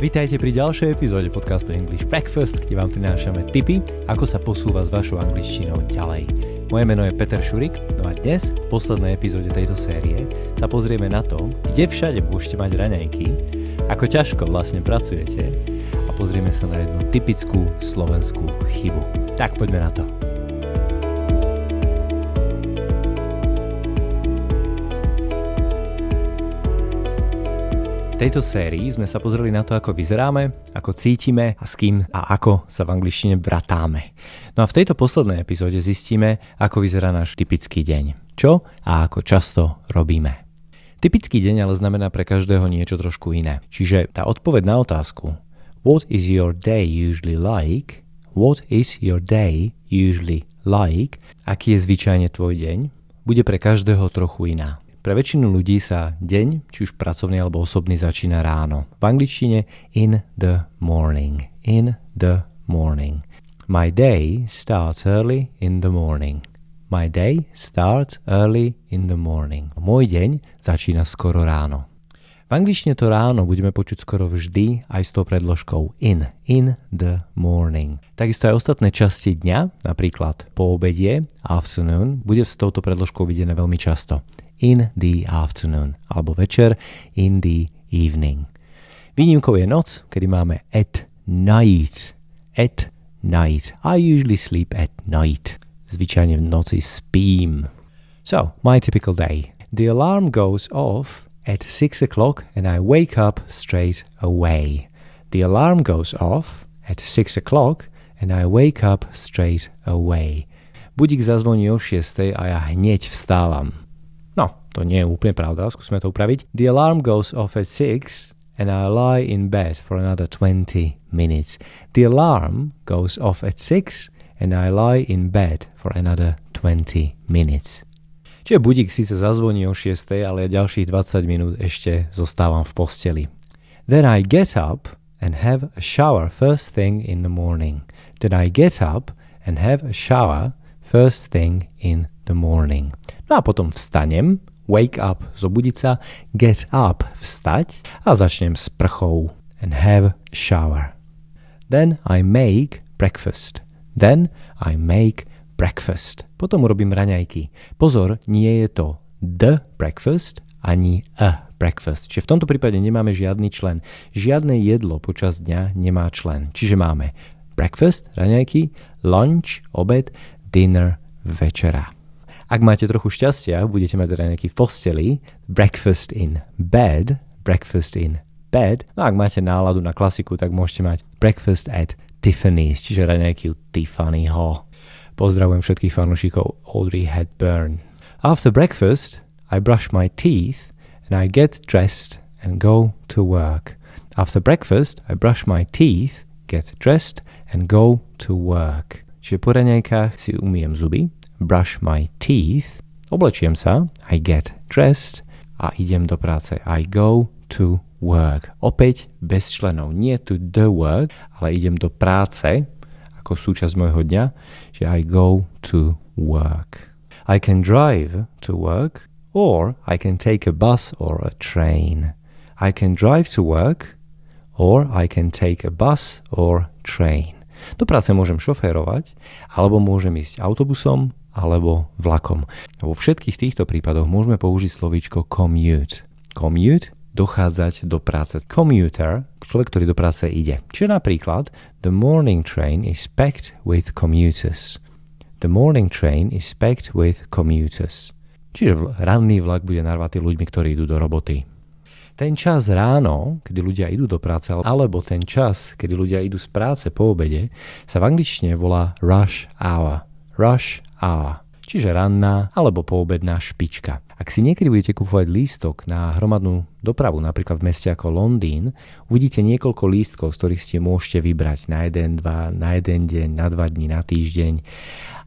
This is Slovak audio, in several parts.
Vítajte pri ďalšej epizóde podcastu English Breakfast, kde vám prinášame tipy, ako sa posúva s vašou angličtinou ďalej. Moje meno je Peter Šurik, no a dnes, v poslednej epizóde tejto série, sa pozrieme na to, kde všade môžete mať raňajky, ako ťažko vlastne pracujete a pozrieme sa na jednu typickú slovenskú chybu. Tak poďme na to. Tejto sérii sme sa pozreli na to, ako vyzeráme, ako cítime a s kým a ako sa v angličtine bratáme. No a v tejto poslednej epizóde zistíme, ako vyzerá náš typický deň. Čo a ako často robíme. Typický deň ale znamená pre každého niečo trošku iné. Čiže tá odpoveď na otázku What is your day usually like? What is your day usually like? Aký je zvyčajne tvoj deň? Bude pre každého trochu iná. Pre väčšinu ľudí sa deň, či už pracovný alebo osobný, začína ráno. V angličtine in the morning. In the morning. My day starts early in the morning. My day starts early in the morning. Môj deň začína skoro ráno. V angličtine to ráno budeme počuť skoro vždy aj s tou predložkou in, in the morning. Takisto aj ostatné časti dňa, napríklad po obedie, afternoon, bude s touto predložkou videné veľmi často in the afternoon, alebo večer in the evening. Výnimkou je noc, kedy máme at night. At night. I usually sleep at night. Zvyčajne v noci spím. So, my typical day. The alarm goes off at 6 o'clock and I wake up straight away. The alarm goes off at 6 o'clock and I wake up straight away. Budík zazvoní o 6 a ja hneď vstávam. To nie je úplne pravda, skúsme to upraviť. The alarm goes off at 6 and I lie in bed for another 20 minutes. The alarm goes off at 6 and I lie in bed for another 20 minutes. Čiže budík síce zazvoní o 6, ale ďalších 20 minút ešte zostávam v posteli. Then I get up and have a shower first thing in the morning. Then I get up and have a shower first thing in the morning. No a potom vstanem wake up, zobudiť sa, get up, vstať a začnem s prchou and have shower. Then I make breakfast. Then I make breakfast. Potom urobím raňajky. Pozor, nie je to the breakfast ani a breakfast. Čiže v tomto prípade nemáme žiadny člen. Žiadne jedlo počas dňa nemá člen. Čiže máme breakfast, raňajky, lunch, obed, dinner, večera. Ak máte trochu šťastia, budete mať teda nejaký posteli, breakfast in bed, breakfast in bed. No ak máte náladu na klasiku, tak môžete mať breakfast at Tiffany's, čiže u Tiffanyho. Pozdravujem všetkých fanúšikov Audrey Hepburn. After breakfast, I brush my teeth and I get dressed and go to work. After breakfast, I brush my teeth, get dressed and go to work. Čiže po raňajkách si umiem zuby, brush my teeth, oblečiem sa, I get dressed a idem do práce. I go to work. Opäť bez členov. Nie to the work, ale idem do práce ako súčasť môjho dňa, že I go to work. I can drive to work or I can take a bus or a train. I can drive to work or I can take a bus or train. Do práce môžem šoférovať, alebo môžem ísť autobusom, alebo vlakom. Vo všetkých týchto prípadoch môžeme použiť slovíčko commute. Commute dochádzať do práce. Commuter, človek, ktorý do práce ide. Čiže napríklad, the morning train is packed with commuters. The morning train is packed with commuters. Čiže ranný vlak bude narvatý ľuďmi, ktorí idú do roboty. Ten čas ráno, kedy ľudia idú do práce, alebo ten čas, kedy ľudia idú z práce po obede, sa v angličtine volá rush hour. Rush hour čiže ranná alebo poobedná špička. Ak si niekedy budete kupovať lístok na hromadnú dopravu, napríklad v meste ako Londýn, uvidíte niekoľko lístkov, z ktorých ste môžete vybrať na jeden, dva, na jeden deň, na dva dní, na týždeň.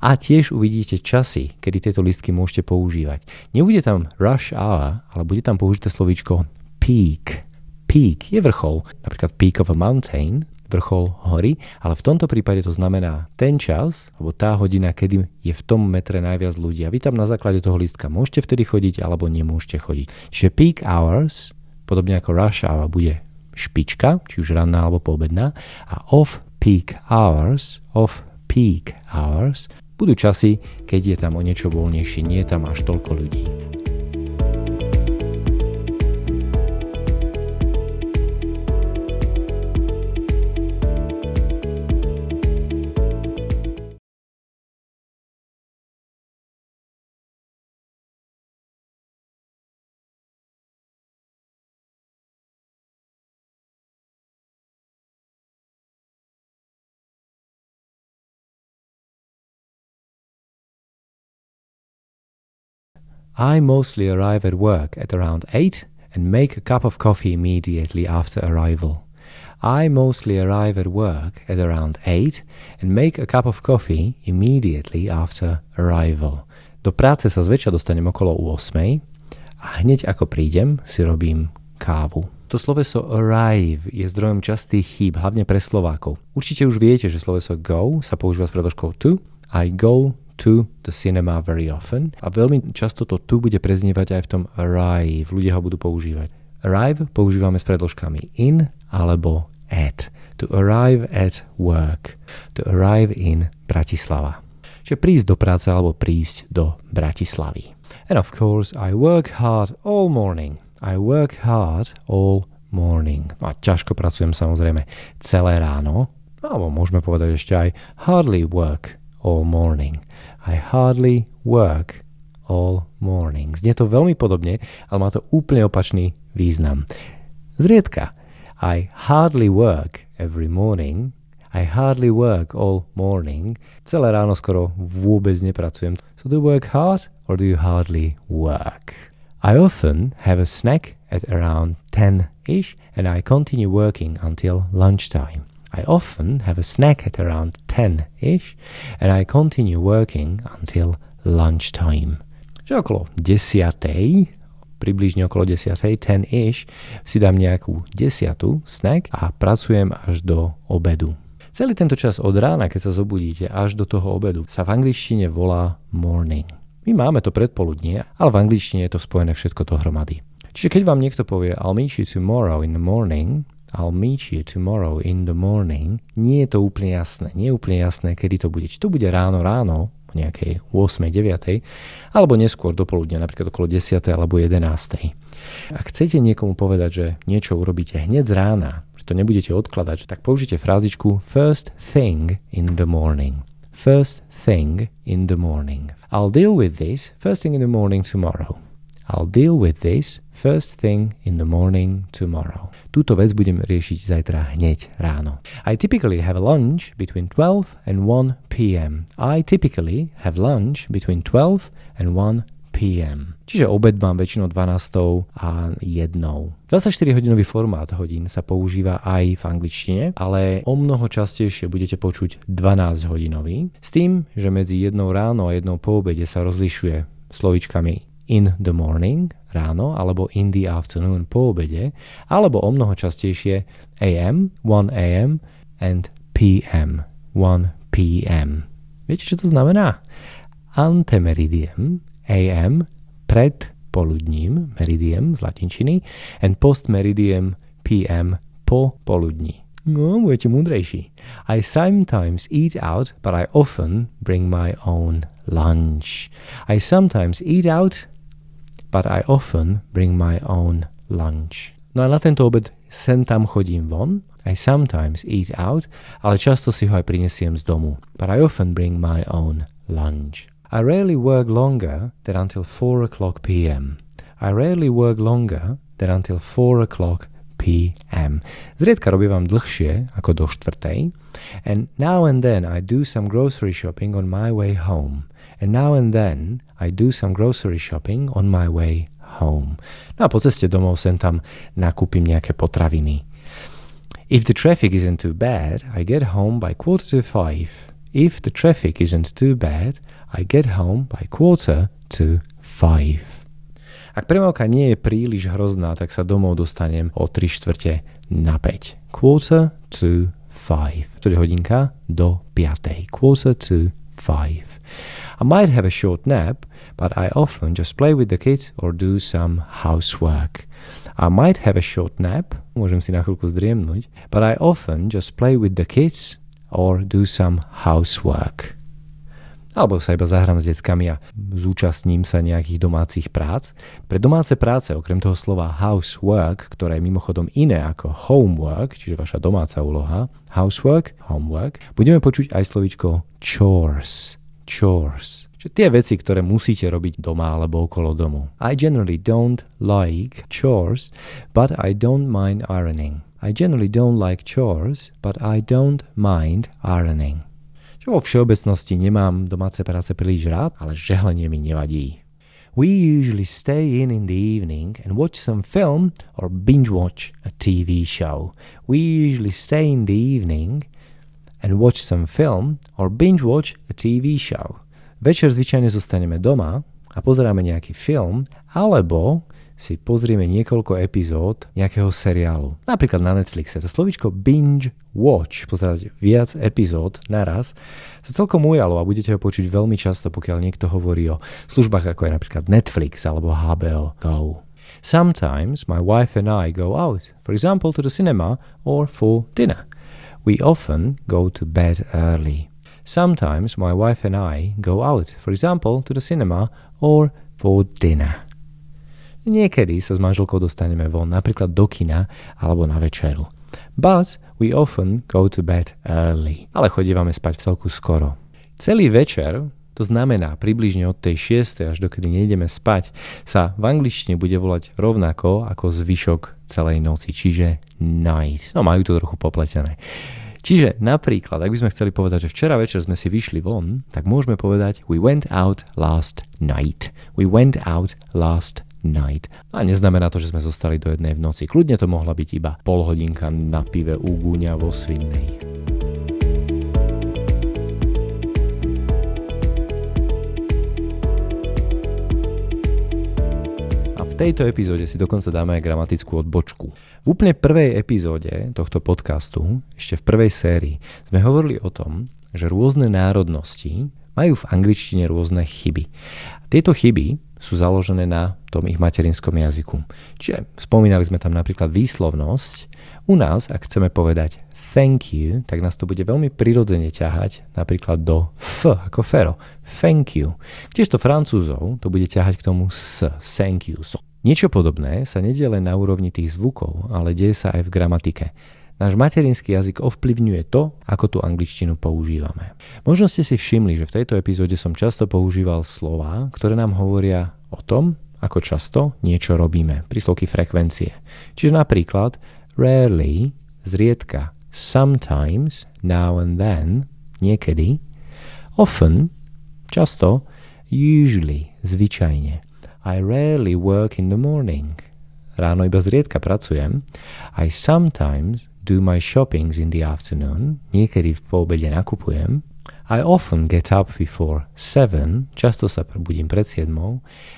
A tiež uvidíte časy, kedy tieto lístky môžete používať. Nebude tam rush hour, ale bude tam použité slovíčko peak. Peak je vrchol, napríklad peak of a mountain, vrchol hory, ale v tomto prípade to znamená ten čas, alebo tá hodina, kedy je v tom metre najviac ľudí. A vy tam na základe toho lístka môžete vtedy chodiť, alebo nemôžete chodiť. Čiže peak hours, podobne ako rush hour, bude špička, či už ranná alebo poobedná, a off-peak hours, off-peak hours, budú časy, keď je tam o niečo voľnejšie, nie je tam až toľko ľudí. I mostly arrive at work at around 8 and make a cup of coffee immediately after arrival. I mostly arrive at work at around 8 and make a cup of coffee immediately after arrival. Do práce sa zväčša dostanem okolo 8 a hneď ako prídem si robím kávu. To sloveso arrive je zdrojom častých chýb, hlavne pre Slovákov. Určite už viete, že sloveso go sa používa s predložkou to. I go to the cinema very often a veľmi často to tu bude preznievať aj v tom arrive. Ľudia ho budú používať. Arrive používame s predložkami in alebo at. To arrive at work. To arrive in Bratislava. Čiže prísť do práce alebo prísť do Bratislavy. And of course, I work hard all morning. I work hard all morning. No a ťažko pracujem samozrejme celé ráno, alebo môžeme povedať ešte aj hardly work all morning. I hardly work all morning. Znie to veľmi podobne, ale má to úplne opačný význam. Zriedka. I hardly work every morning. I hardly work all morning. Celé ráno skoro vôbec nepracujem. So do you work hard or do you hardly work? I often have a snack at around 10-ish and I continue working until lunchtime. I often have a snack at around 10 ish and I continue working until lunchtime. Že okolo 10. približne okolo 10. 10 ish si dám nejakú desiatu snack a pracujem až do obedu. Celý tento čas od rána, keď sa zobudíte, až do toho obedu, sa v angličtine volá morning. My máme to predpoludnie, ale v angličtine je to spojené všetko dohromady. Čiže keď vám niekto povie I'll meet you tomorrow in the morning, I'll meet you tomorrow in the morning, nie je to úplne jasné. Nie je úplne jasné, kedy to bude. Či to bude ráno, ráno, o nejakej 8, 9, alebo neskôr do poludnia, napríklad okolo 10 alebo 11. Ak chcete niekomu povedať, že niečo urobíte hneď z rána, že to nebudete odkladať, tak použite frázičku first thing in the morning. First thing in the morning. I'll deal with this first thing in the morning tomorrow. I'll deal with this first thing in the morning tomorrow. Túto vec budem riešiť zajtra hneď ráno. I typically have lunch between 12 and 1 p.m. I typically have lunch between 12 and 1 p.m. Čiže obed mám väčšinou 12 a 1. 24-hodinový formát hodín sa používa aj v angličtine, ale o mnoho častejšie budete počuť 12-hodinový, s tým, že medzi jednou ráno a jednou po obede sa rozlišuje slovičkami in the morning, ráno, alebo in the afternoon, po obede, alebo o mnoho častejšie AM, 1 AM and PM, 1 PM. Viete, čo to znamená? Antemeridiem, AM, pred poludním, meridiem z latinčiny, and postmeridiem, PM, po poludní. No, budete múdrejší. I sometimes eat out, but I often bring my own lunch. I sometimes eat out, but I often bring my own lunch. Na tento obed sem tam chodím von, I sometimes eat out, ale často si ho aj prinesiem z domu. But I often bring my own lunch. I rarely work longer than until 4 o'clock p.m. I rarely work longer than until 4 o'clock p.m. Zriedka robím dlhšie ako do štvrtej. And now and then I do some grocery shopping on my way home. And now and then I do some grocery shopping on my way home. No a po ceste domov sem tam nakúpim nejaké potraviny. If the traffic isn't too bad, I get home by quarter to five. If the traffic isn't too bad, I get home by quarter to five. Ak premávka nie je príliš hrozná, tak sa domov dostanem o 3 štvrte na 5. Quarter to 5. To je hodinka do 5. Quarter to 5. I might have a short nap, but I often just play with the kids or do some housework. I might have a short nap, môžem si na chvíľku zdriemnúť, but I often just play with the kids or do some housework. Alebo sa iba zahrám s deckami a zúčastním sa nejakých domácich prác. Pre domáce práce, okrem toho slova housework, ktoré je mimochodom iné ako homework, čiže vaša domáca úloha, housework, homework, budeme počuť aj slovičko chores. Chores. Čiže tie veci, ktoré musíte robiť doma alebo okolo domu. I generally don't like chores, but I don't mind ironing. I generally don't like chores, but I don't mind ironing. Čo vo všeobecnosti nemám domáce práce príliš rád, ale žehlenie mi nevadí. We usually stay in in the evening and watch some film or binge watch a TV show. We usually stay in the evening and watch some film or binge watch a TV show. Večer zvyčajne zostaneme doma a pozeráme nejaký film, alebo si pozrieme niekoľko epizód nejakého seriálu. Napríklad na Netflixe. To slovičko binge watch, pozerať viac epizód naraz, sa celkom ujalo a budete ho počuť veľmi často, pokiaľ niekto hovorí o službách ako je napríklad Netflix alebo HBO Go. Sometimes my wife and I go out, for example to the cinema or for dinner. We often go to bed early. Sometimes my wife and I go out, for example to the cinema or for dinner. Niekedy sa s manželkou dostaneme von, napríklad do kina alebo na večeru. But we often go to bed early. Ale chodívame spať v celku skoro. Celý večer, to znamená približne od tej 6. až dokedy nejdeme spať, sa v angličtine bude volať rovnako ako zvyšok celej noci, čiže night. No majú to trochu popletené. Čiže napríklad, ak by sme chceli povedať, že včera večer sme si vyšli von, tak môžeme povedať we went out last night. We went out last night. A neznamená to, že sme zostali do jednej v noci. Kľudne to mohla byť iba pol hodinka na pive u Gúňa vo Svinnej. Tejto epizóde si dokonca dáme aj gramatickú odbočku. V úplne prvej epizóde tohto podcastu, ešte v prvej sérii, sme hovorili o tom, že rôzne národnosti majú v angličtine rôzne chyby. Tieto chyby sú založené na tom ich materinskom jazyku. Čiže spomínali sme tam napríklad výslovnosť. U nás, ak chceme povedať thank you, tak nás to bude veľmi prirodzene ťahať napríklad do f ako fero. Thank you. Kdežto francúzov to bude ťahať k tomu s, thank you. So. Niečo podobné sa nedie len na úrovni tých zvukov, ale deje sa aj v gramatike. Náš materinský jazyk ovplyvňuje to, ako tú angličtinu používame. Možno ste si všimli, že v tejto epizóde som často používal slova, ktoré nám hovoria o tom, ako často niečo robíme, príslovky frekvencie. Čiže napríklad rarely, zriedka, sometimes, now and then, niekedy, often, často, usually, zvyčajne. I rarely work in the morning. Ráno iba zriedka pracujem. I sometimes do my shoppings in the afternoon, niekedy po obede nakupujem, I often get up before 7, často sa prebudím pred 7,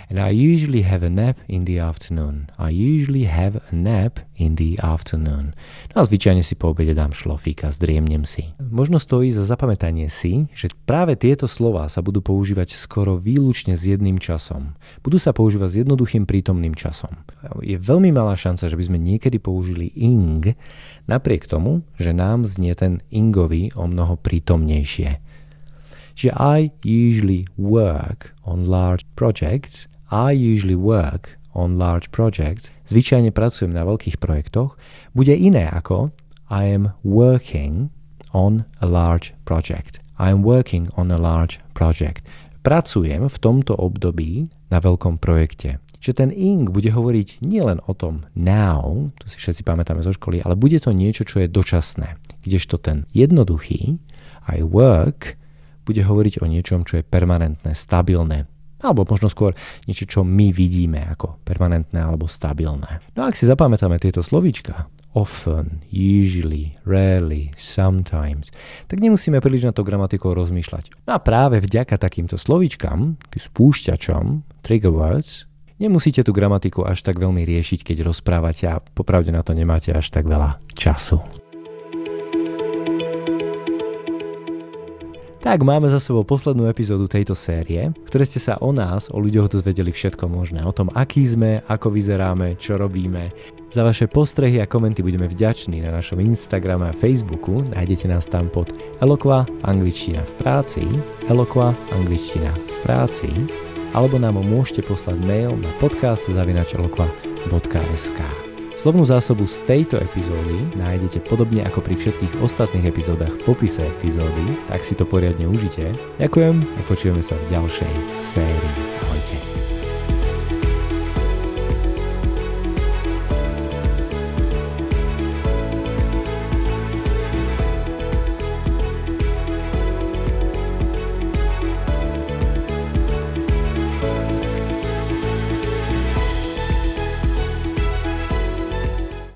and I usually have a nap in the afternoon. I usually have a nap in the afternoon. No a zvyčajne si po obede dám šlofík a zdriemnem si. Možno stojí za zapamätanie si, že práve tieto slova sa budú používať skoro výlučne s jedným časom. Budú sa používať s jednoduchým prítomným časom. Je veľmi malá šanca, že by sme niekedy použili ing, napriek tomu, že nám znie ten ingový o mnoho prítomnejšie. Čiže I usually work on large projects. I usually work on large projects. Zvyčajne pracujem na veľkých projektoch. Bude iné ako I am working on a large project. I am working on a large project. Pracujem v tomto období na veľkom projekte. Čiže ten ing bude hovoriť nielen o tom now, to si všetci pamätáme zo školy, ale bude to niečo, čo je dočasné. Kdežto ten jednoduchý I work bude hovoriť o niečom, čo je permanentné, stabilné. Alebo možno skôr niečo, čo my vidíme ako permanentné alebo stabilné. No a ak si zapamätáme tieto slovíčka, often, usually, rarely, sometimes, tak nemusíme príliš na to gramatikou rozmýšľať. No a práve vďaka takýmto slovíčkam, k spúšťačom, trigger words, nemusíte tú gramatiku až tak veľmi riešiť, keď rozprávate a popravde na to nemáte až tak veľa času. Tak máme za sebou poslednú epizódu tejto série, v ktorej ste sa o nás, o ľuďoch dozvedeli všetko možné. O tom, aký sme, ako vyzeráme, čo robíme. Za vaše postrehy a komenty budeme vďační na našom Instagrame a Facebooku. Nájdete nás tam pod Eloqua angličtina v práci, Eloqua angličtina v práci, alebo nám môžete poslať mail na podcast.eloqua.sk. Slovnú zásobu z tejto epizódy nájdete podobne ako pri všetkých ostatných epizódach v popise epizódy, tak si to poriadne užite. Ďakujem a počujeme sa v ďalšej sérii. Ahojte.